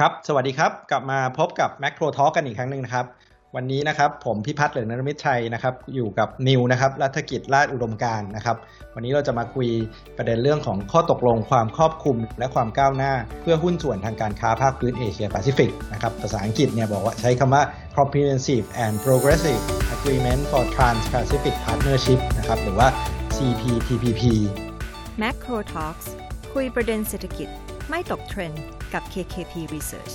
ครับ สวัสดีครับ กลับมาพบกับ Macro Talk กันอีกครั้งหนึ่งนะครับ วันนี้นะครับผมพิพัฒน์เหลืองนรมิตรชัยนะครับ อยู่กับนิวนะครับรัฐกิจราชอุดมการ์นะครับ วันนี้เราจะมาคุยประเด็นเรื่องของข้อตกลงความครอบคลุม และความก้าวหน้า เพื่อหุ้นส่วนทางการค้าภาคพื้นเอเชียแปซิฟิกนะครับ ภาษาอังกฤษเนี่ยบอกว่าใช้คำว่า comprehensive and progressive agreement for trans-pacific partnership นะครับ หรือว่า CPTPP Macro Talks คุยประเด็นเศรษฐกิจไม่ตกเทรนด์ กับ KKP Research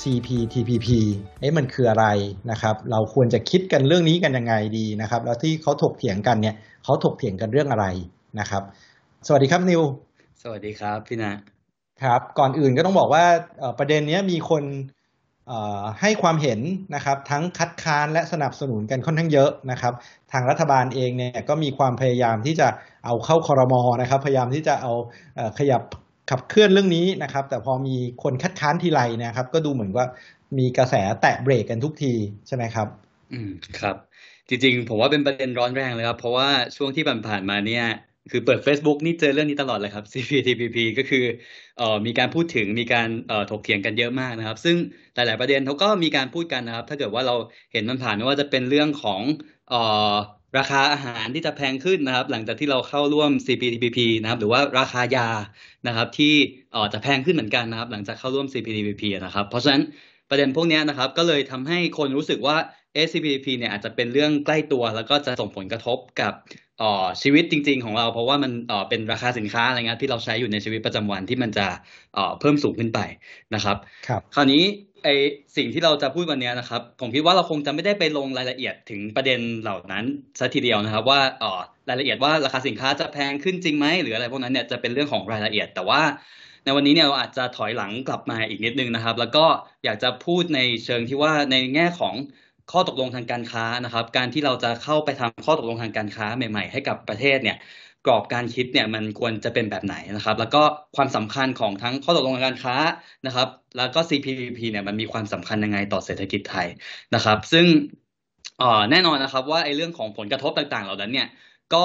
CPTPP เอ๊ะมันคืออะไรนะครับ เราควรจะคิดกันเรื่องนี้กันยังไงดีนะครับ แล้วที่เขาถกเถียงกันเนี่ยเขาถกเถียงกันเรื่องอะไรนะครับ สวัสดีครับนิว สวัสดีครับพี่นะครับ ก่อนอื่นก็ต้องบอกว่าประเด็นนี้มีคนให้ความเห็นนะครับ ทั้งคัดค้านและสนับสนุนกันค่อนข้างเยอะนะครับ ทางรัฐบาลเองเนี่ยก็มีความพยายามที่จะเอาเข้าคอรมอนะครับ พยายามที่จะเอาขยับ ขับเคลื่อนเรื่องนี้นะครับ แต่พอมีคนคัดค้านทีไรนะครับ ก็ดูเหมือนว่ามีกระแสแตะเบรกกันทุกทีใช่ไหมครับ อืมครับ จริงๆ ผมว่าเป็นประเด็นร้อนแรงเลยครับ เพราะว่าช่วงที่ผ่านมาเนี่ยคือเปิด Facebook นี่เจอเรื่องนี้ตลอดเลยครับ CPTPP ก็คือเอ่อมีการพูดถึงมีการเอ่อถกเถียงกันเยอะมากนะครับ ซึ่งหลาย ๆ ประเด็นเขาก็มีการพูดกันนะครับ ถ้าเกิดว่าเราเห็นมันผ่านไม่ว่าจะเป็นเรื่องของเอ่อ ราคาอาหารที่จะแพงขึ้นนะครับ หลังจากที่เราเข้าร่วม CPTPP นะครับ หรือว่าราคายานะครับ ที่ออจะแพงขึ้นเหมือนกันนะครับ หลังจากเข้าร่วม CPTPP นะครับ เพราะฉะนั้นประเด็นพวกนี้นะครับ ก็เลยทำให้คนรู้สึกว่า SCPP เนี่ยอาจจะเป็นเรื่องใกล้ตัว แล้วก็จะส่งผลกระทบกับชีวิตจริง ๆ ของเรา เพราะว่ามันเป็นราคาสินค้าอะไรเงี้ยที่เราใช้อยู่ในชีวิตประจำวันที่มันจะเพิ่มสูงขึ้นไปนะครับ ครับ คราวนี้ไอสิ่งที่เราจะพูดวันนี้นะครับ ผมคิดว่าเราคงจะไม่ได้ไปลงรายละเอียดถึงประเด็นเหล่านั้นซะทีเดียวนะครับ ว่าเออรายละเอียดว่าราคาสินค้าจะแพงขึ้นจริงไหมหรืออะไรพวกนั้นเนี่ยจะเป็นเรื่องของรายละเอียด แต่ว่าในวันนี้เนี่ยเราอาจจะถอยหลังกลับมาอีกนิดนึงนะครับ แล้วก็อยากจะพูดในเชิงที่ว่าในแง่ของ ข้อตกลงทางการค้านะครับ การที่เราจะเข้าไปทำข้อตกลงทางการค้าใหม่ ๆ ให้กับประเทศเนี่ยกรอบการคิดเนี่ยมันควรจะเป็นแบบไหนนะครับ แล้วก็ความสำคัญของทั้งข้อตกลงทางการค้านะครับ แล้วก็ CPTPP เนี่ยมันมีความสำคัญยังไงต่อเศรษฐกิจไทยนะครับ ซึ่งแน่นอนนะครับว่าไอ้เรื่องของผลกระทบต่างๆ เหล่านั้นเนี่ยก็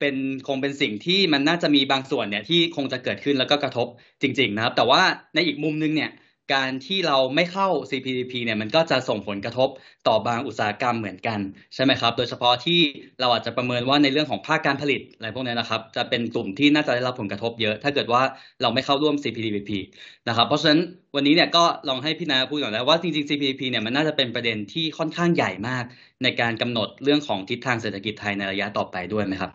เป็นคงเป็นสิ่งที่มันน่าจะมีบางส่วนเนี่ยที่คงจะเกิดขึ้นแล้วก็กระทบจริง ๆ นะครับ แต่ว่าในอีกมุมนึงเนี่ย การที่เราไม่เข้า CPTP เนี่ยมันก็จะส่งผลกระทบต่อบางอุตสาหกรรมเหมือนกันใช่ไหมครับ โดยเฉพาะที่เราอาจจะประเมินว่าในเรื่องของภาคการผลิตอะไรพวกนี้นะครับ จะเป็นกลุ่มที่น่าจะได้รับผลกระทบเยอะ ถ้าเกิดว่าเราไม่เข้าร่วม CPTPP นะครับเพราะฉะนั้นวันนี้เนี่ยก็ลองให้พี่นาพูดก่อนแล้วว่าจริงๆ CPTP เนี่ยมันน่าจะเป็นประเด็นที่ค่อนข้างใหญ่มาก ในการกำหนดเรื่องของทิศทางเศรษฐกิจไทยในระยะต่อไปด้วยไหมครับ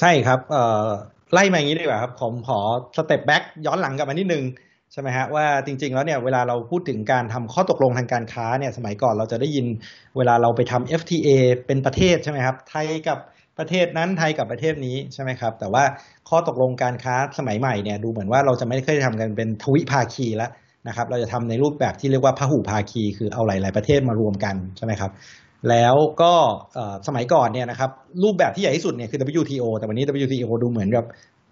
ใช่ครับไล่มาอย่างนี้ดีกว่าครับผมขอ step back ย้อนหลังกลับมานิดนึง ใช่ไหมฮะว่าจริง ๆ แล้วเนี่ยเวลาเราพูดถึงการทำข้อตกลงทางการค้าเนี่ยสมัยก่อนเราจะได้ยินเวลาเราไปทำ FTA เป็นประเทศใช่ไหมครับไทยกับประเทศนั้นไทยกับประเทศนี้ใช่ไหมครับ แต่ว่าข้อตกลงการค้าสมัยใหม่เนี่ยดูเหมือนว่าเราจะไม่เคยทำกันเป็นทวิภาคีแล้วนะครับ เราจะทำในรูปแบบที่เรียกว่าพหุภาคี คือเอาหลาย ๆประเทศมารวมกันใช่ไหมครับแล้วก็สมัยก่อนเนี่ยนะครับรูปแบบที่ใหญ่ที่สุดเนี่ยคือ WTO แต่วันนี้ WTO ดูเหมือนกับ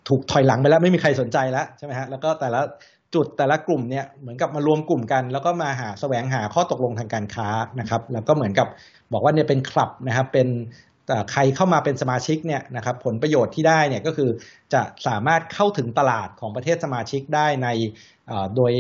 ถูกถอยหลังไปแล้วไม่มีใครสนใจแล้วใช่ไหมฮะแล้วก็แต่ละ จุดแต่ละกลุ่มเนี่ยเหมือนกับมารวมกลุ่มกัน แล้วก็มาหาแสวงหาข้อตกลงทางการค้านะครับ แล้วก็เหมือนกับบอกว่าเนี่ยเป็นคลับนะครับเป็นใครเข้ามาเป็นสมาชิกเนี่ยนะครับผลประโยชน์ที่ได้เนี่ยก็คือจะสามารถเข้าถึงตลาดของประเทศสมาชิกได้ในโดย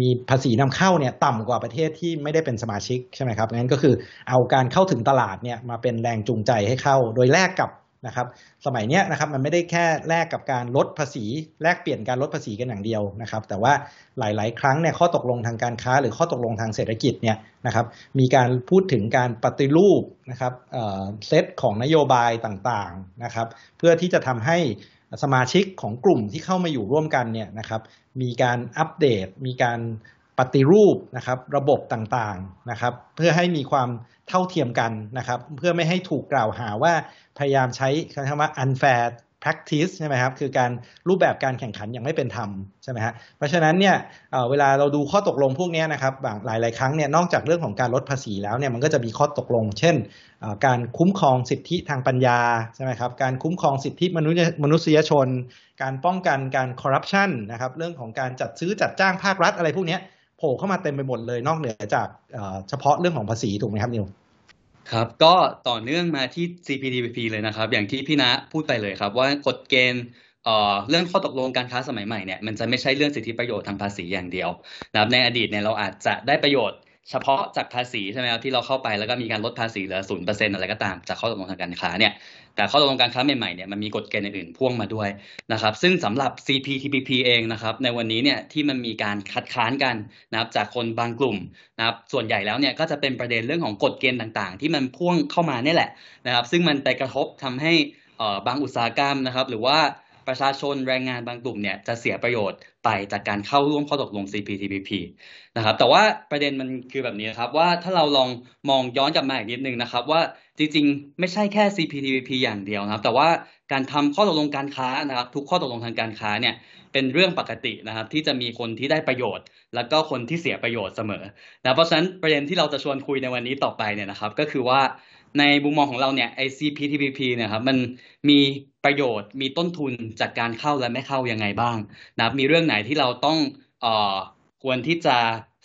มีภาษีนำเข้าเนี่ยต่ำกว่าประเทศที่ไม่ได้เป็นสมาชิกใช่ไหมครับงั้นก็คือเอาการเข้าถึงตลาดเนี่ยมาเป็นแรงจูงใจให้เข้า โดยแลกกับ นะครับสมัยนี้นะครับมันไม่ได้แค่แลกกับการลดภาษี แลกเปลี่ยนการลดภาษีกันอย่างเดียวนะครับ แต่ว่าหลาย ๆ ครั้งเนี่ยข้อตกลงทางการค้า หรือข้อตกลงทางเศรษฐกิจเนี่ยนะครับมีการพูดถึงการปฏิรูปนะครับเซตของนโยบายต่างๆนะครับเพื่อที่จะทำให้สมาชิกของกลุ่มที่เข้ามาอยู่ร่วมกันเนี่ยนะครับมีการอัปเดต มีการ ปฏิรูปนะครับระบบต่างๆนะครับ เพื่อให้มีความเท่าเทียมกันนะครับ เพื่อไม่ให้ถูกกล่าวหาว่าพยายามใช้คำว่า unfair practice ใช่ไหมครับคือการรูปแบบการแข่งขันอย่างไม่เป็นธรรมใช่ไหมฮะเพราะฉะนั้นเนี่ยเวลาเราดูข้อตกลงพวกนี้นะครับบางหลาย ๆ ครั้งเนี่ยนอกจากเรื่องของการลดภาษีแล้วเนี่ยมันก็จะมีข้อตกลง เช่น การคุ้มครองสิทธิทางปัญญาใช่ไหมครับการคุ้มครองสิทธิมนุษยมนุษยชน การป้องกันการคอร์รัปชันนะครับเรื่องของการจัดซื้อจัดจ้างภาครัฐอะไรพวกนี้ โผล่เข้ามาเต็มไปหมดเลยนอกเหนือจากเฉพาะเรื่องของภาษีถูกไหมครับนิวครับก็ต่อเนื่องมาที่ CPTPP เลยนะครับ อย่างที่พี่ณพูดไปเลยครับ ว่ากฎเกณฑ์เรื่องข้อตกลงการค้าสมัยใหม่เนี่ยมันจะไม่ใช่เรื่องสิทธิประโยชน์ทางภาษีอย่างเดียวนะครับในอดีตเนี่ยเราอาจจะได้ประโยชน์ เฉพาะจากภาษีใช่ไหมครับที่เราเข้าไปแล้วก็มีการลดภาษีเหลือศูนย์เปอร์เซ็นต์อะไรก็ตามจากข้อตกลงทางการค้าเนี่ยแต่ข้อตกลงการค้าใหม่ๆเนี่ยมันมีกฎเกณฑ์อื่นๆพ่วงมาด้วยนะครับซึ่งสำหรับ CPTPP เองนะครับในวันนี้เนี่ยที่มันมีการคัดค้านกันนะครับจากคนบางกลุ่มนะครับส่วนใหญ่แล้วเนี่ยก็จะเป็นประเด็นเรื่องของกฎเกณฑ์ต่างๆ ที่มันพ่วงเข้ามาเนี่ยแหละนะครับซึ่งมันไปกระทบทำให้บางอุตสาหกรรมนะครับหรือว่า ประชาชนแรงงานบางกลุ่มเนี่ยจะเสียประโยชน์ไปจากการเข้าร่วมข้อตกลง CPTPP นะครับแต่ว่าประเด็นมันคือแบบนี้ครับว่าถ้าเราลองมองย้อนกลับมาอีกนิดนึงนะครับว่าจริงๆ ไม่ใช่แค่ CPTPP อย่างเดียวนะครับ แต่ว่าการทำข้อตกลงการค้านะครับทุกข้อตกลงทางการค้าเนี่ยเป็นเรื่องปกตินะครับที่จะมีคนที่ได้ประโยชน์ แล้วก็คนที่เสียประโยชน์เสมอนะเพราะฉะนั้นประเด็นที่เราจะชวนคุยในวันนี้ต่อไปเนี่ยนะครับก็คือว่าในมุมมองของเราเนี่ยไอ CPTPP เนี่ยครับมันมี ประโยชน์ มีต้นทุนจากการเข้าและไม่เข้ายังไงบ้างนะครับมีเรื่องไหนที่เราต้องเอ่อควรที่จะ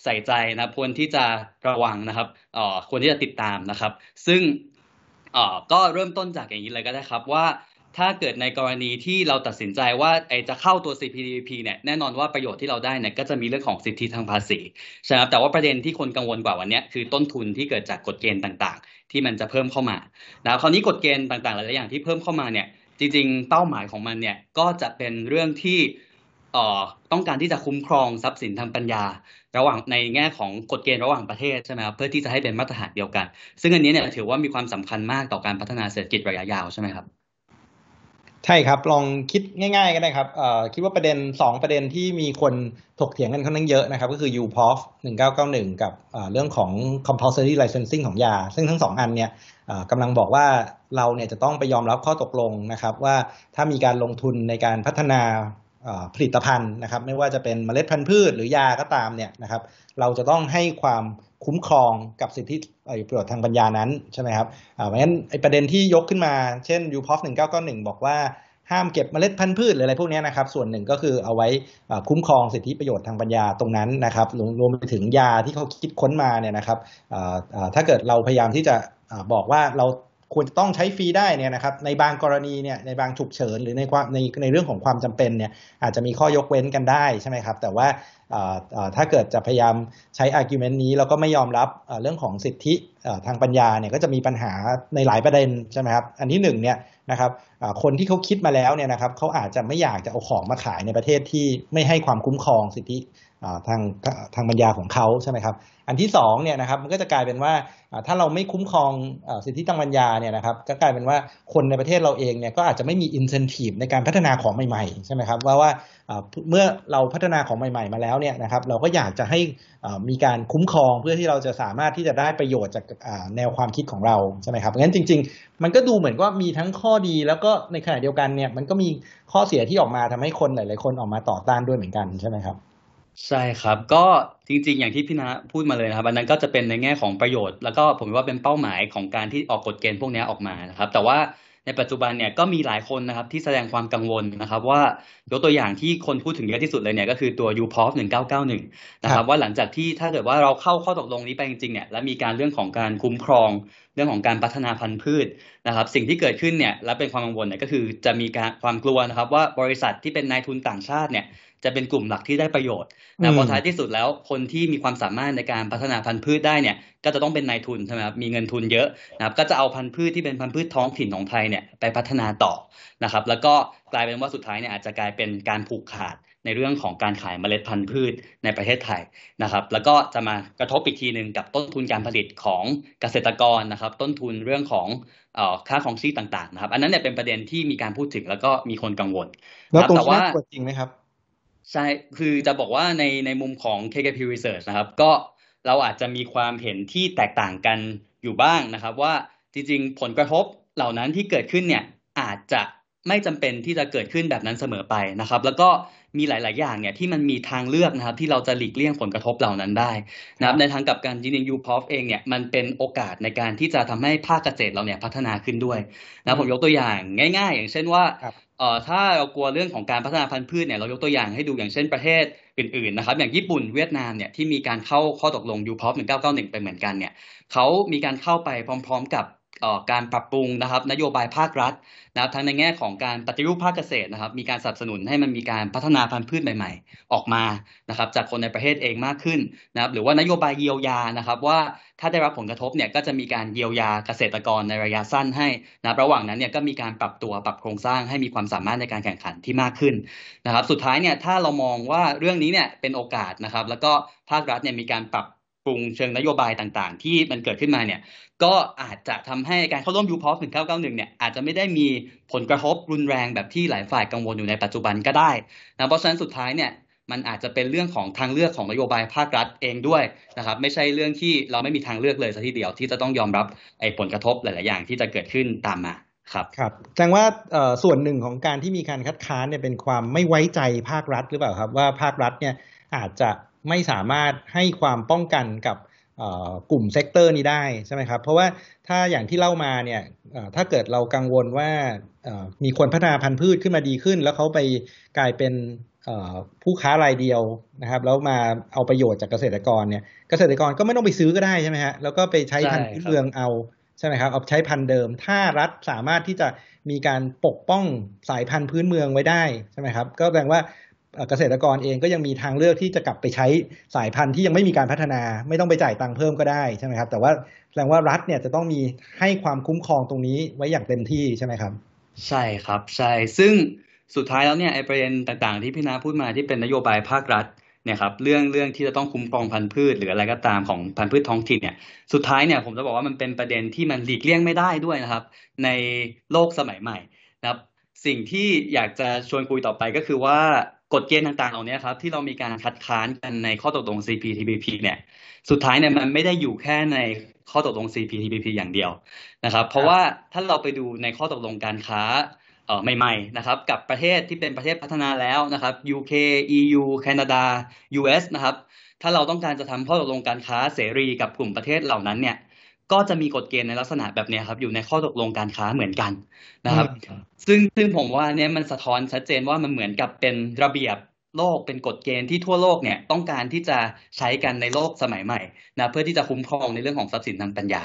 ใส่ใจนะควรที่จะระวังนะครับเอ่อควรที่จะติดตามนะครับ ซึ่งเอ่อก็เริ่มต้นจากอย่างนี้เลยก็ได้ครับว่าถ้าเกิดในกรณีที่เราตัดสินใจว่าไอจะเข้าตัว CPTPP เนี่ยแน่นอนว่าประโยชน์ที่เราได้เนี่ยก็จะมีเรื่องของสิทธิทางภาษีใช่ไหมแต่ว่าประเด็นที่คนกังวลกว่าวันนี้คือต้นทุนที่เกิดจากกฎเกณฑ์ต่างๆ ที่มันจะเพิ่มเข้ามาแล้วคราวนี้กฎเกณฑ์ต่างๆหลายๆอย่างที่เพิ่มเข้ามาเนี่ย จริงๆ เป้าหมายของมันเนี่ยก็จะเป็นเรื่องที่เอ่อต้องการที่จะคุ้มครองทรัพย์สินทางปัญญา ระหว่างในแง่ของกฎเกณฑ์ระหว่างประเทศใช่ไหมครับเพื่อที่จะให้เป็นมาตรฐานเดียวกัน ซึ่งอันนี้เนี่ยถือว่ามีความสำคัญมากต่อการพัฒนาเศรษฐกิจระยะยาวใช่ไหมครับ ใช่ครับ ลองคิดง่าย ๆ ก็ได้ครับคิดว่าประเด็น 2 ประเด็นที่มีคนถกเถียงกันค่อนข้างเยอะนะครับ ก็คือ UPOF 1991 กับเรื่องของ compulsory licensing ของยา ซึ่งทั้งสองอันเนี่ยกำลังบอกว่าเราเนี่ยจะต้องไปยอมรับข้อตกลงนะครับ ว่าถ้ามีการลงทุนในการพัฒนาผลิตภัณฑ์นะครับ ไม่ว่าจะเป็นเมล็ดพันธุ์พืชหรือยาก็ตามเนี่ยนะครับ เราจะต้องให้ความ คุ้มครองกับสิทธิประโยชน์ทางปัญญานั้นใช่ไหมครับเพราะฉะนั้นไอประเด็นที่ยกขึ้นมา เช่นยูพอฟหนึ่งเก้าก้หนึ่งบอกว่าห้ามเก็บเมล็ดพันธุ์พืชหรืออะไรพวกนี้นะครับ ส่วนหนึ่งก็คือเอาไว้คุ้มครองสิทธิประโยชน์ทางปัญญาตรงนั้นนะครับ รวมไปถึงยาที่เขาคิดค้นมาเนี่ยนะครับถ้าเกิดเราพยายามที่จะบอกว่าเรา ควรจะต้องใช้ฟรีได้เนี่ยนะครับในบางกรณีเนี่ยในบางฉุกเฉินหรือในความในในเรื่องของความจำเป็นเนี่ยอาจจะมีข้อยกเว้นกันได้ใช่ไหมครับ แต่ว่าถ้าเกิดจะพยายามใช้ argument นี้แล้วก็ไม่ยอมรับเรื่องของสิทธิทางปัญญาเนี่ยก็จะมีปัญหาในหลายประเด็นใช่ไหมครับอันที่หนึ่งเนี่ยนะครับคนที่เขาคิดมาแล้วเนี่ยนะครับเขาอาจจะไม่อยากจะเอาของมาขายในประเทศที่ไม่ให้ความคุ้มครองสิทธิ ทางทางปัญญาของเขาใช่ไหมครับ อันที่2เนี่ยนะครับมันก็จะกลายเป็นว่าถ้าเราไม่คุ้มครองสิทธิทางปัญญาเนี่ยนะครับก็กลายเป็นว่าคนในประเทศเราเองเนี่ยก็อาจจะไม่มีอินเซนティブในการพัฒนาของใหม่ๆใช่ไหมครับว่าว่าเมื่อเราพัฒนาของใหม่ๆมาแล้วเนี่ยนะครับเราก็อยากจะให้มีการคุ้มครองเพื่อที่เราจะสามารถที่จะได้ประโยชน์จากแนวความคิดของเราใช่ไหมครับงั้นจริง ๆ มันก็ดูเหมือนว่ามีทั้งข้อดีแล้วก็ในขณะเดียวกันเนี่ยมันก็มีข้อเสียที่ออกมาทำให้คนหลายๆคนออกมาต่อต้านด้วยเหมือนกันใช่ไหมครับ ใช่ครับ ก็จริง ๆ อย่างที่พี่นะพูดมาเลยนะครับ อันนั้นก็จะเป็นในแง่ของประโยชน์ แล้วก็ผมว่าเป็นเป้าหมายของการที่ออกกฎเกณฑ์พวกนี้ออกมานะครับ แต่ว่าในปัจจุบันเนี่ยก็มีหลายคนนะครับที่แสดงความกังวลนะครับว่ายกตัวอย่างที่คนพูดถึงเยอะที่สุดเลยเนี่ยก็คือตัว u p o f 1991นะครับว่าหลังจากที่ถ้าเกิดว่าเราเข้าข้อตกลงนี้ไปจริงๆเนี่ยและมีการเรื่องของการคุ้มครองเรื่องของการพัฒนาพันธุ์พืชนะครับ สิ่งที่เกิดขึ้นเนี่ยและเป็นความกังวลเนี่ยก็คือจะมีการความกลัวนะครับ ว่าบริษัทที่เป็นนายทุนต่างชาติเนี่ยจะเป็นกลุ่มหลักที่ได้ประโยชน์นะพอท้ายที่สุดแล้วคนที่มีความสามารถในการพัฒนาพันธุ์พืชได้เนี่ยก็จะต้องเป็นนายทุนใช่ไหมครับมีเงินทุนเยอะนะครับก็จะเอาพันธุ์พืชที่เป็นพันธุ์พืชท้องถิ่นของไทยเนี่ยไปพัฒนาต่อนะครับแล้วก็กลายเป็นว่าสุดท้ายเนี่ยอาจจะกลายเป็นการผูกขาด ในเรื่องของการขายเมล็ดพันธุ์พืชในประเทศไทยนะครับ แล้วก็จะมากระทบอีกทีหนึ่งกับต้นทุนการผลิตของเกษตรกรนะครับ ต้นทุนเรื่องของค่าของชีพต่างๆนะครับอันนั้นเนี่ยเป็นประเด็นที่มีการพูดถึงแล้วก็มีคนกังวลแล้วตรงนี้จริงไหมครับใช่คือจะบอกว่าในในมุมของ KKP Research นะครับ ก็เราอาจจะมีความเห็นที่แตกต่างกันอยู่บ้างนะครับ ว่าจริงๆ ผลกระทบเหล่านั้นที่เกิดขึ้นเนี่ยอาจจะ ไม่จำเป็นที่จะเกิดขึ้นแบบนั้นเสมอไปนะครับ แล้วก็มีหลาย ๆ อย่างเนี่ยที่มันมีทางเลือกนะครับ ที่เราจะหลีกเลี่ยงผลกระทบเหล่านั้นได้นะครับ ในทางกับการจริงๆยูพอฟเองเนี่ยมันเป็นโอกาสในการที่จะทำให้ภาคเกษตรเราเนี่ยพัฒนาขึ้นด้วยนะผมยกตัวอย่างง่าย ๆ อย่างเช่นว่าเอ่อถ้าเรากลัวเรื่องของการพัฒนาพันธุ์พืชเนี่ยเรายกตัวอย่างให้ดูอย่างเช่นประเทศอื่น ๆ นะครับ อย่างญี่ปุ่นเวียดนามเนี่ยที่มีการเข้าข้อตกลงยูพอฟ1991 ไปเหมือนกันเนี่ยเขามีการเข้าไปพร้อม ๆ กับ การปรับปรุงนะครับนโยบายภาครัฐนะครับทั้งในแง่ของการปฏิรูปภาคเกษตรนะครับ มีการสนับสนุนให้มันมีการพัฒนาพันธุ์พืชใหม่ ๆ ออกมานะครับ จากคนในประเทศเองมากขึ้นนะครับหรือว่านโยบายเยียวยานะครับ ว่าถ้าได้รับผลกระทบเนี่ยก็จะมีการเยียวยาเกษตรกรในระยะสั้นให้นะระหว่างนั้นเนี่ยก็มีการปรับตัวปรับโครงสร้างให้มีความสามารถในการแข่งขันที่มากขึ้นนะครับ สุดท้ายเนี่ยถ้าเรามองว่าเรื่องนี้เนี่ยเป็นโอกาสนะครับ แล้วก็ภาครัฐเนี่ยมีการปรับ ปรุงเชิงนโยบายต่างๆ ที่มันเกิดขึ้นมาเนี่ยก็อาจจะทำให้การเข้าร่วมยูพอส1991เนี่ยอาจจะไม่ได้มีผลกระทบรุนแรงแบบที่หลายฝ่ายกังวลอยู่ในปัจจุบันก็ได้นะเพราะฉะนั้นสุดท้ายเนี่ยมันอาจจะเป็นเรื่องของทางเลือกของนโยบายภาครัฐเองด้วยนะครับไม่ใช่เรื่องที่เราไม่มีทางเลือกเลยสักทีเดียวที่จะต้องยอมรับไอ้ผลกระทบหลาย ๆ อย่างที่จะเกิดขึ้นตามมาครับครับแสดงว่าส่วนหนึ่งของการที่มีการคัดค้านเนี่ยเป็นความไม่ไว้ใจภาครัฐหรือเปล่าครับว่าภาครัฐเนี่ยอาจจะ ไม่สามารถให้ความป้องกันกับกลุ่ม sector นี้ได้ใช่ไหมครับ เพราะว่าถ้าอย่างที่เล่ามาเนี่ยถ้าเกิดเรากังวลว่ามีคนพัฒนาพันธุ์พืชขึ้นมาดีขึ้น แล้วเขาไปกลายเป็นผู้ค้ารายเดียวนะครับแล้วมาเอาประโยชน์จากเกษตรกรเนี่ยเกษตรกรก็ไม่ต้องไปซื้อก็ได้ใช่ไหมฮะแล้วก็ไปใช้พันธุ์พื้นเมืองเอาใช่ไหมครับเอาใช้พันธุ์เดิม ถ้ารัฐสามารถที่จะมีการปกป้องสายพันธุ์พื้นเมืองไว้ได้ใช่ไหมครับก็แสดงว่า เกษตรกรเองก็ยังมีทางเลือกที่จะกลับไปใช้สายพันธุ์ที่ยังไม่มีการพัฒนา ไม่ต้องไปจ่ายตังค์เพิ่มก็ได้ใช่ไหมครับ แต่ว่าแสดงว่ารัฐเนี่ยจะต้องมีให้ความคุ้มครองตรงนี้ไว้อย่างเต็มที่ใช่ไหมครับ ใช่ครับใช่ซึ่งสุดท้ายแล้วเนี่ยไอ้ประเด็นต่างๆ ที่พี่นาพูดมาที่เป็นนโยบายภาครัฐเนี่ยครับเรื่องเรื่องที่จะต้องคุ้มครองพันธุ์พืช หรืออะไรก็ตามของพันธุ์พืชท้องถิ่นเนี่ยสุดท้ายเนี่ยผมจะบอกว่ามันเป็นประเด็นที่มันหลีกเลี่ยงไม่ได้ด้วยนะครับ ในโลกสมัยใหม่นะครับ สิ่งที่อยากจะชวนคุยต่อไปก็คือว่า กฎเกณฑ์ต่างๆ เหล่านี้ครับ ที่เรามีการคัดค้านกันในข้อตกลง CPTPP เนี่ย สุดท้ายเนี่ยมันไม่ได้อยู่แค่ในข้อตกลง CPTPP อย่างเดียวนะครับ เพราะว่าถ้าเราไปดูในข้อตกลงการค้าใหม่ๆนะครับ กับประเทศที่เป็นประเทศพัฒนาแล้วนะครับ UK EU แคนาดา US นะครับ ถ้าเราต้องการจะทำข้อตกลงการค้าเสรีกับกลุ่มประเทศเหล่านั้นเนี่ย ก็จะมีกฎเกณฑ์ในลักษณะแบบนี้ครับ อยู่ในข้อตกลงการค้าเหมือนกันนะครับ ซึ่งซึ่งผมว่าเนี่ยมันสะท้อนชัดเจนว่ามันเหมือนกับเป็นระเบียบโลกเป็นกฎเกณฑ์ที่ทั่วโลกเนี่ยต้องการที่จะใช้กันในโลกสมัยใหม่นะเพื่อที่จะคุ้มครองในเรื่องของทรัพย์สินทางปัญญา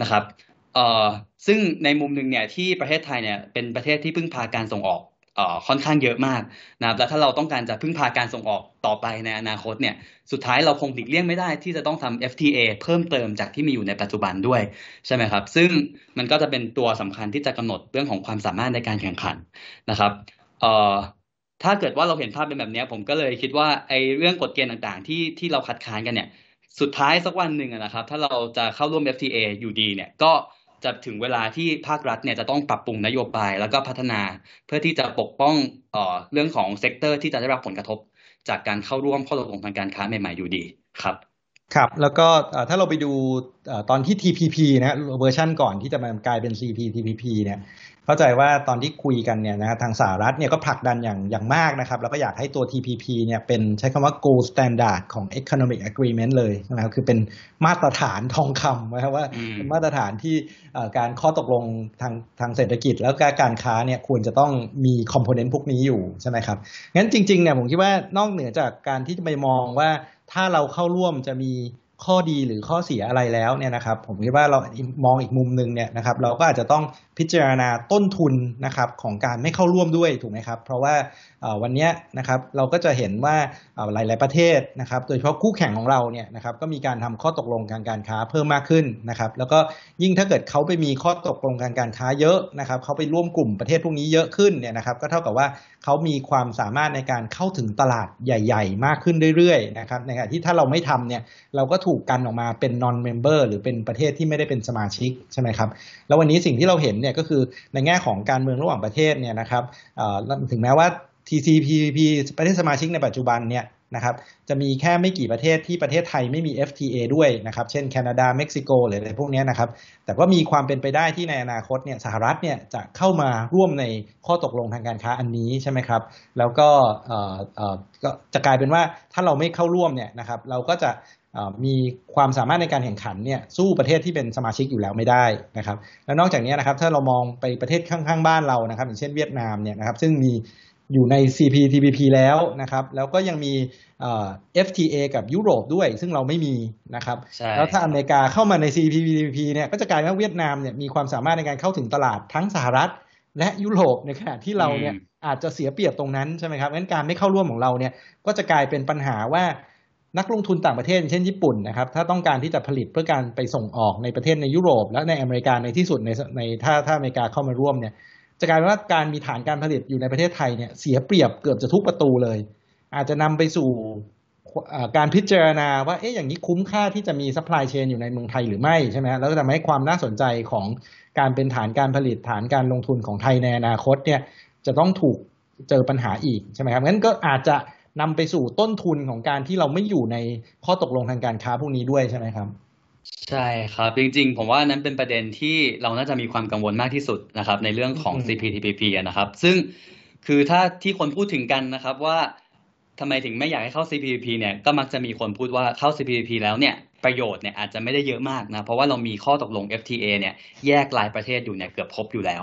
นะครับเอ่อซึ่งในมุมหนึ่งเนี่ยที่ประเทศไทยเนี่ยเป็นประเทศที่พึ่งพาการส่งออกเอ่อ ค่อนข้างเยอะมากนะครับแล้วถ้าเราต้องการจะพึ่งพาการส่งออกต่อไปในอนาคตเนี่ยสุดท้ายเราคงหลีกเลี่ยงไม่ได้ที่จะต้องทำ FTA เพิ่มเติมจากที่มีอยู่ในปัจจุบันด้วยใช่ไหมครับ ซึ่งมันก็จะเป็นตัวสำคัญที่จะกำหนดเรื่องของความสามารถในการแข่งขันนะครับถ้าเกิดว่าเราเห็นภาพเป็นแบบนี้ผมก็เลยคิดว่าไอ้เรื่องกฎเกณฑ์ต่างๆ ที่ที่เราคัดค้านกันเนี่ยสุดท้ายสักวันหนึ่งนะครับ ถ้าเราจะเข้าร่วม FTA อยู่ดีเนี่ยก็ จะถึงเวลาที่ภาครัฐเนี่ยจะต้องปรับปรุงนโยบาย แล้วก็พัฒนาเพื่อที่จะปกป้องเอ่อเรื่องของ sector ที่จะได้รับผลกระทบ จากการเข้าร่วมข้อตกลงทางการค้าใหม่ๆอยู่ดีครับครับ แล้วก็ถ้าเราไปดูตอนที่ TPP นะเวอร์ชันก่อนที่จะมากลายเป็น CPTPP เนี่ย เข้าใจว่าตอนที่คุยกันเนี่ยนะทางสหรัฐเนี่ยก็ผลักดันอย่างอย่างมากนะครับ แล้วก็อยากให้ตัว TPP เนี่ยเป็นใช้คำว่า gold standard ของ economic agreement เลยนะครับคือเป็นมาตรฐานทองคำนะครับว่าเป็นมาตรฐานที่การข้อตกลงทางทางเศรษฐกิจ แล้วก็การค้าเนี่ยควรจะต้องมีคอมโพเนนต์พวกนี้อยู่ใช่ไหมครับงั้นจริงๆเนี่ยผมคิดว่านอกเหนือจากการที่จะไปมองว่าถ้าเราเข้าร่วมจะมีข้อดีหรือข้อเสียอะไรแล้วเนี่ยนะครับผมคิดว่าเรามองอีกมุมหนึ่งเนี่ยนะครับเราก็อาจจะต้องพิจารณาต้นทุนนะครับของการไม่เข้าร่วมด้วยถูกไหมครับ เพราะว่าวันนี้นะครับเราก็จะเห็นว่าหลาย ๆประเทศนะครับโดยเฉพาะคู่แข่งของเราเนี่ยนะครับก็มีการทำข้อตกลงการการค้าเพิ่มมากขึ้นนะครับ แล้วก็ยิ่งถ้าเกิดเขาไปมีข้อตกลงการการค้าเยอะนะครับเขาไปร่วมกลุ่มประเทศพวกนี้เยอะขึ้นเนี่ยนะครับ ก็เท่ากับว่าเขามีความสามารถในการเข้าถึงตลาดใหญ่ ๆ มากขึ้นเรื่อย ๆ นะครับในขณะที่ถ้าเราไม่ทำเนี่ยเราก็ถูกกันออกมาเป็น non member หรือเป็นประเทศที่ไม่ได้เป็นสมาชิกใช่ไหมครับแล้ววันนี้สิ่งที่เราเห็นเนี่ยก็คือในแง่ของการเมืองระหว่างประเทศเนี่ยนะครับถึงแม้ว่า TCPP ประเทศสมาชิกในปัจจุบันเนี่ยนะครับจะมีแค่ไม่กี่ประเทศที่ประเทศไทยไม่มี FTA ด้วยนะครับ เช่นแคนาดา เม็กซิโกหรืออะไรพวกนี้นะครับ แต่ก็มีความเป็นไปได้ที่ในอนาคตเนี่ยสหรัฐเนี่ยจะเข้ามาร่วมในข้อตกลงทางการค้าอันนี้ใช่ไหมครับ แล้วก็ก็จะกลายเป็นว่าถ้าเราไม่เข้าร่วมเนี่ยนะครับ เราก็จะ มีความสามารถในการแข่งขันเนี่ยสู้ประเทศที่เป็นสมาชิกอยู่แล้วไม่ได้นะครับ แล้วนอกจากนี้นะครับถ้าเรามองไปประเทศข้างๆบ้านเรานะครับ อย่างเช่นเวียดนามเนี่ยนะครับซึ่งมีอยู่ใน CPTPP แล้วนะครับ แล้วก็ยังมี FTA กับยุโรปด้วย ซึ่งเราไม่มีนะครับ แล้วถ้าอเมริกาเข้ามาใน CPTPP เนี่ยก็จะกลายว่าเวียดนามเนี่ยมีความสามารถในการเข้าถึงตลาดทั้งสหรัฐ และยุโรปในขณะที่เราเนี่ยอาจจะเสียเปรียบตรงนั้นใช่ไหมครับงั้นการไม่เข้าร่วมของเราเนี่ยก็จะกลายเป็นปัญหาว่า นักลงทุนต่างประเทศเช่นญี่ปุ่นนะครับถ้าต้องการที่จะผลิตเพื่อการไปส่งออกในประเทศในยุโรป และในอเมริกาในที่สุดในในถ้าถ้าอเมริกาเข้ามาร่วมเนี่ยจะกลายเป็นว่าการมีฐานการผลิตอยู่ในประเทศไทยเนี่ยเสียเปรียบเกือบจะทุกประตูเลย อาจจะนำไปสู่การพิจารณาว่าเอ๊ะอย่างนี้คุ้มค่าที่จะมี supply chain อยู่ในเมืองไทยหรือไม่ใช่ไหมแล้วก็ทำให้ความน่าสนใจของการเป็นฐานการผลิตฐานการลงทุนของไทยในอนาคตเนี่ยจะต้องถูกเจอปัญหาอีกใช่ไหมครับงั้นก็อาจจะ นำไปสู่ต้นทุนของการที่เราไม่อยู่ในข้อตกลงทางการค้าพวกนี้ด้วยใช่ไหมครับ ใช่ครับ จริงๆ ผมว่านั้นเป็นประเด็นที่เราน่าจะมีความกังวลมากที่สุดนะครับ ในเรื่องของ CPTPP นะครับ ซึ่งคือถ้าที่คนพูดถึงกันนะครับว่าทำไมถึงไม่อยากให้เข้า CPTPP เนี่ยก็มักจะมีคนพูดว่าเข้า CPTPP แล้วเนี่ยประโยชน์เนี่ยอาจจะไม่ได้เยอะมากนะเพราะว่าเรามีข้อตกลง FTA เนี่ยแยกรายประเทศอยู่เนี่ยเกือบครบอยู่แล้ว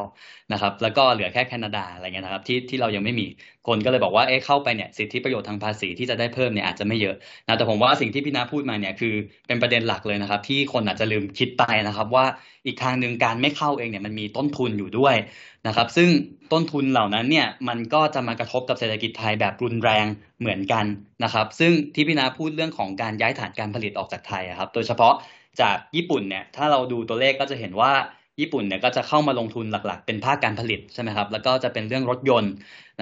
นะครับแล้วก็เหลือแค่แคนาดาอะไรเงี้ยนะครับที่ที่เรายังไม่มี คนก็เลยบอกว่าเอ๊ะเข้าไปเนี่ยสิทธิประโยชน์ทางภาษีที่จะได้เพิ่มเนี่ยอาจจะไม่เยอะนะแต่ผมว่าสิ่งที่พี่นาพูดมาเนี่ยคือเป็นประเด็นหลักเลยนะครับ ที่คนอาจจะลืมคิดไปนะครับ ว่าอีกทางหนึ่งการไม่เข้าเองเนี่ยมันมีต้นทุนอยู่ด้วยนะครับ ซึ่งต้นทุนเหล่านั้นเนี่ยมันก็จะมากระทบกับเศรษฐกิจไทยแบบรุนแรงเหมือนกันนะครับ ซึ่งที่พี่นาพูดเรื่องของการย้ายฐานการผลิตออกจากไทยครับ โดยเฉพาะจากญี่ปุ่นเนี่ยถ้าเราดูตัวเลขก็จะเห็นว่า ญี่ปุ่นเนี่ยก็จะเข้ามาลงทุนหลักๆ เป็นภาคการผลิตใช่ไหมครับแล้วก็จะเป็นเรื่องรถยนต์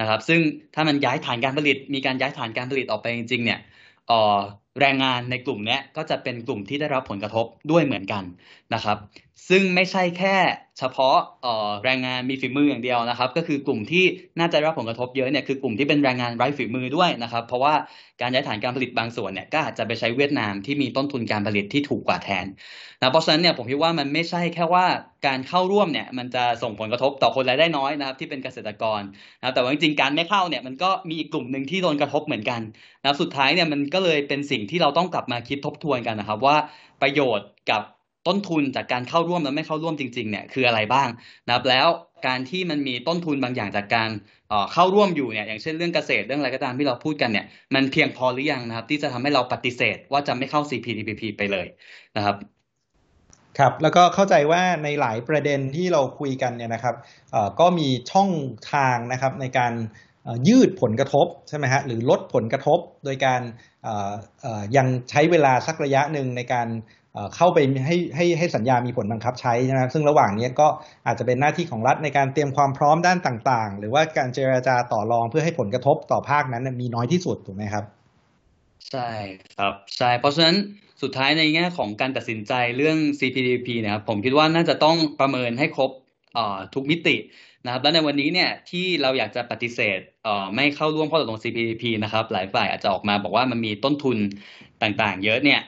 นะครับ ซึ่งถ้ามันย้ายฐานการผลิต มีการย้ายฐานการผลิตออกไปจริงๆเนี่ยแรงงานในกลุ่มนี้ก็จะเป็นกลุ่มที่ได้รับผลกระทบด้วยเหมือนกันนะครับ ซึ่งไม่ใช่แค่เฉพาะแรงงานมีฝีมืออย่างเดียวนะครับ ก็คือกลุ่มที่น่าจะรับผลกระทบเยอะเนี่ยคือกลุ่มที่เป็นแรงงานไร้ฝีมือด้วยนะครับ เพราะว่าการย้ายฐานการผลิตบางส่วนเนี่ยก็อาจจะไปใช้เวียดนามที่มีต้นทุนการผลิตที่ถูกกว่าแทนนะเพราะฉะนั้นเนี่ยผมคิดว่ามันไม่ใช่แค่ว่าการเข้าร่วมเนี่ยมันจะส่งผลกระทบต่อคนรายได้น้อยนะครับที่เป็นเกษตรกรนะแต่ว่าจริงๆการไม่เข้าเนี่ยมันก็มีอีกกลุ่มหนึ่งที่โดนกระทบเหมือนกันนะสุดท้ายเนี่ยมันก็เลยเป็นสิ่งที่เราต้องกลับมาคิดทบทวนกันนะครับว่าประโยชน์กับ ต้นทุนจากการเข้าร่วมและไม่เข้าร่วมจริงๆเนี่ยคืออะไรบ้างนะครับแล้วการที่มันมีต้นทุนบางอย่างจากการเข้าร่วมอยู่เนี่ยอย่างเช่นเรื่องเกษตรเรื่องอะไรก็ตามที่เราพูดกันเนี่ยมันเพียงพอหรือยังนะครับ ที่จะทำให้เราปฏิเสธว่าจะไม่เข้า CPTPP ไปเลยนะครับครับแล้วก็เข้าใจว่าในหลายประเด็นที่เราคุยกันเนี่ยนะครับก็มีช่องทางนะครับในการยืดผลกระทบใช่ไหมฮะหรือลดผลกระทบโดยการยังใช้เวลาสักระยะหนึ่งในการ เข้าไปให้ให้ให้สัญญามีผลบังคับใช้นะซึ่งระหว่างนี้ก็อาจจะเป็นหน้าที่ของรัฐในการเตรียมความพร้อมด้านต่างๆ หรือว่าการเจราจาต่อรองเพื่อให้ผลกระทบต่อภาคนั้นมีน้อยที่สุดถูกไหมครับ ใช่ครับใช่เพราะฉะนั้นสุดท้ายในแง่ของการตัดสินใจเรื่อง CPTPP นะครับผมคิดว่าน่าจะต้องประเมินให้ครบทุกมิตินะครับและในวันนี้เนี่ยที่เราอยากจะปฏิเสธไม่เข้าร่วมข้อตกลง CPTPP นะครับหลายฝ่ายอาจจะออกมาบอกว่ามันมีต้นทุนต่างๆ เยอะเนี่ย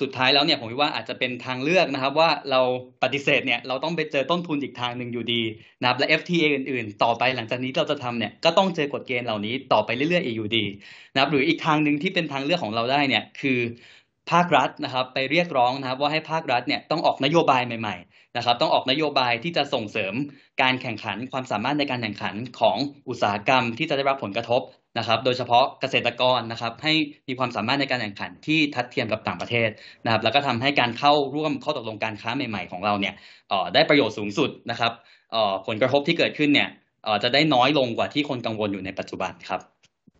สุดท้ายแล้วเนี่ยผมคิดว่าอาจจะเป็นทางเลือกนะครับ ว่าเราปฏิเสธเนี่ยเราต้องไปเจอต้นทุนอีกทางหนึ่งอยู่ดีนะครับและ FTA อื่น ๆ ต่อไปหลังจากนี้เราจะทำเนี่ยก็ต้องเจอกฎเกณฑ์เหล่านี้ต่อไปเรื่อย ๆ อีกอยู่ดีนะครับหรืออีกทางหนึ่งที่เป็นทางเลือกของเราได้เนี่ยคือภาครัฐนะครับไปเรียกร้องนะครับว่าให้ภาครัฐเนี่ยต้องออกนโยบายใหม่ๆนะครับต้องออกนโยบายที่จะส่งเสริมการแข่งขันความสามารถในการแข่งขันของอุตสาหกรรมที่จะได้รับผลกระทบ นะครับ โดยเฉพาะเกษตรกรนะครับ ให้มีความสามารถในการแข่งขันที่ทัดเทียมกับต่างประเทศนะครับ แล้วก็ทำให้การเข้าร่วมข้อตกลงการค้าใหม่ ๆ ของเราเนี่ยได้ประโยชน์สูงสุดนะครับผลกระทบที่เกิดขึ้นเนี่ยจะได้น้อยลงกว่าที่คนกังวลอยู่ในปัจจุบันครับ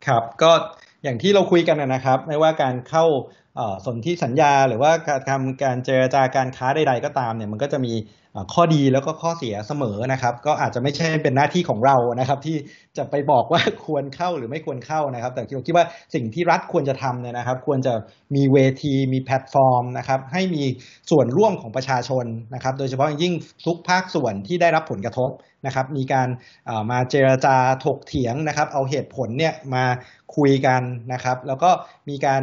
ครับ ก็อย่างที่เราคุยกันนะครับ ไม่ว่าการเข้าสนธิสัญญา หรือว่าการทำการเจรจาการค้าใดๆก็ตามเนี่ยมันก็จะมี ข้อดีแล้วก็ข้อเสียเสมอนะครับ ก็อาจจะไม่ใช่เป็นหน้าที่ของเรานะครับ ที่จะไปบอกว่าควรเข้าหรือไม่ควรเข้านะครับ แต่ผมคิดว่าสิ่งที่รัฐควรจะทำเนี่ยนะครับ ควรจะมีเวทีมีแพลตฟอร์มนะครับ ให้มีส่วนร่วมของประชาชนนะครับ โดยเฉพาะยิ่งทุกภาคส่วนที่ได้รับผลกระทบนะครับ มีการมาเจรจาถกเถียงนะครับ เอาเหตุผลเนี่ยมาคุยกันนะครับ แล้วก็มีการ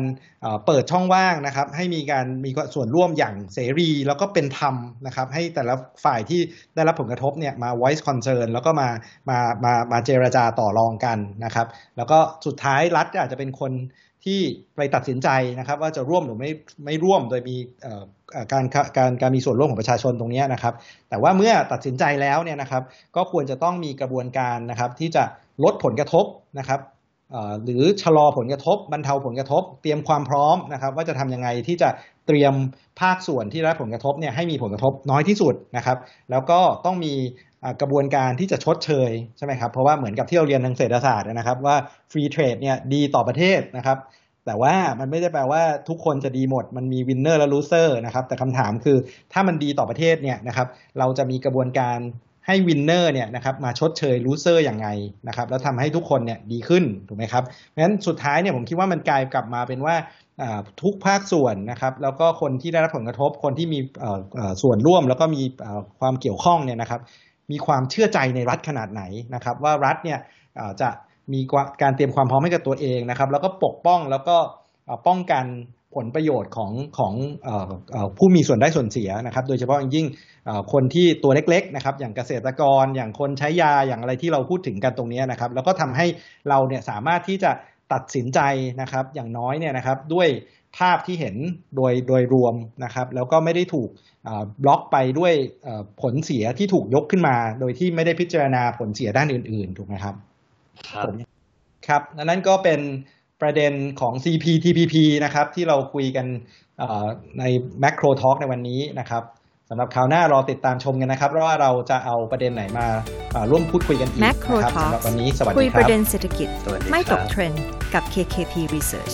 เปิดช่องว่างนะครับ ให้มีการมีส่วนร่วมอย่างเสรี แล้วก็เป็นธรรมนะครับ ให้แต่ละฝ่ายที่ได้รับผลกระทบเนี่ยมา voice concern แล้วก็มามามามาเจรจาต่อรองกันนะครับ แล้วก็สุดท้ายรัฐอาจจะเป็นคนที่ไปตัดสินใจนะครับ ว่าจะร่วมหรือไม่ไม่ร่วมโดยมีการการการมีส่วนร่วมของประชาชนตรงนี้นะครับ แต่ว่าเมื่อตัดสินใจแล้วเนี่ยนะครับ ก็ควรจะต้องมีกระบวนการนะครับที่จะลดผลกระทบนะครับ หรือชะลอผลกระทบบรรเทาผลกระทบ เตรียมความพร้อมนะครับ ว่าจะทำยังไงที่จะเตรียมภาคส่วนที่รับผลกระทบเนี่ยให้มีผลกระทบน้อยที่สุดนะครับ แล้วก็ต้องมีกระบวนการที่จะชดเชยใช่ไหมครับเพราะว่าเหมือนกับที่เราเรียนทางเศรษฐศาสตร์นะครับ ว่าfree trade เนี่ยดีต่อประเทศนะครับ แต่ว่ามันไม่ได้แปลว่าทุกคนจะดีหมด มันมี winner และ loser นะครับแต่คำถามคือถ้ามันดีต่อประเทศเนี่ยนะครับเราจะมีกระบวนการ ให้ winner เนี่ยนะครับมาชดเชย loser อย่างไงนะครับแล้วทำให้ทุกคนเนี่ยดีขึ้นถูกไหมครับเพราะฉะนั้นสุดท้ายเนี่ยผมคิดว่ามันกลายกลับมาเป็นว่าทุกภาคส่วนนะครับแล้วก็คนที่ได้รับผลกระทบคนที่มีส่วนร่วมแล้วก็มีความเกี่ยวข้องเนี่ยนะครับมีความเชื่อใจในรัฐขนาดไหนนะครับว่ารัฐเนี่ยจะมีการเตรียมความพร้อมให้กับตัวเองนะครับแล้วก็ปกป้องแล้วก็ป้องกัน ผลประโยชน์ของของผู้มีส่วนได้ส่วนเสียนะครับ โดยเฉพาะอย่างยิ่งคนที่ตัวเล็กๆนะครับ อย่างเกษตรกร อย่างคนใช้ยาอย่างอะไรที่เราพูดถึงกันตรงนี้นะครับ แล้วก็ทำให้เราเนี่ยสามารถที่จะตัดสินใจนะครับ อย่างน้อยเนี่ยนะครับด้วยภาพที่เห็นโดยโดยรวมนะครับ แล้วก็ไม่ได้ถูกบล็อกไปด้วยผลเสียที่ถูกยกขึ้นมา โดยที่ไม่ได้พิจารณาผลเสียด้านอื่น ๆ ถูกไหมครับครับครับนั้นก็เป็น ประเด็นของ CPTPP นะครับที่เราคุยกันใน Macro Talk ในวันนี้นะครับสำหรับคราวหน้ารอติดตามชมกันนะครับว่าเราจะเอาประเด็นไหนมาร่วมพูดคุยกันอีกนะครับสำหรับวันนี้สวัสดีครับคุยประเด็นเศรษฐกิจไม่ตกเทรนด์กับ KKP Research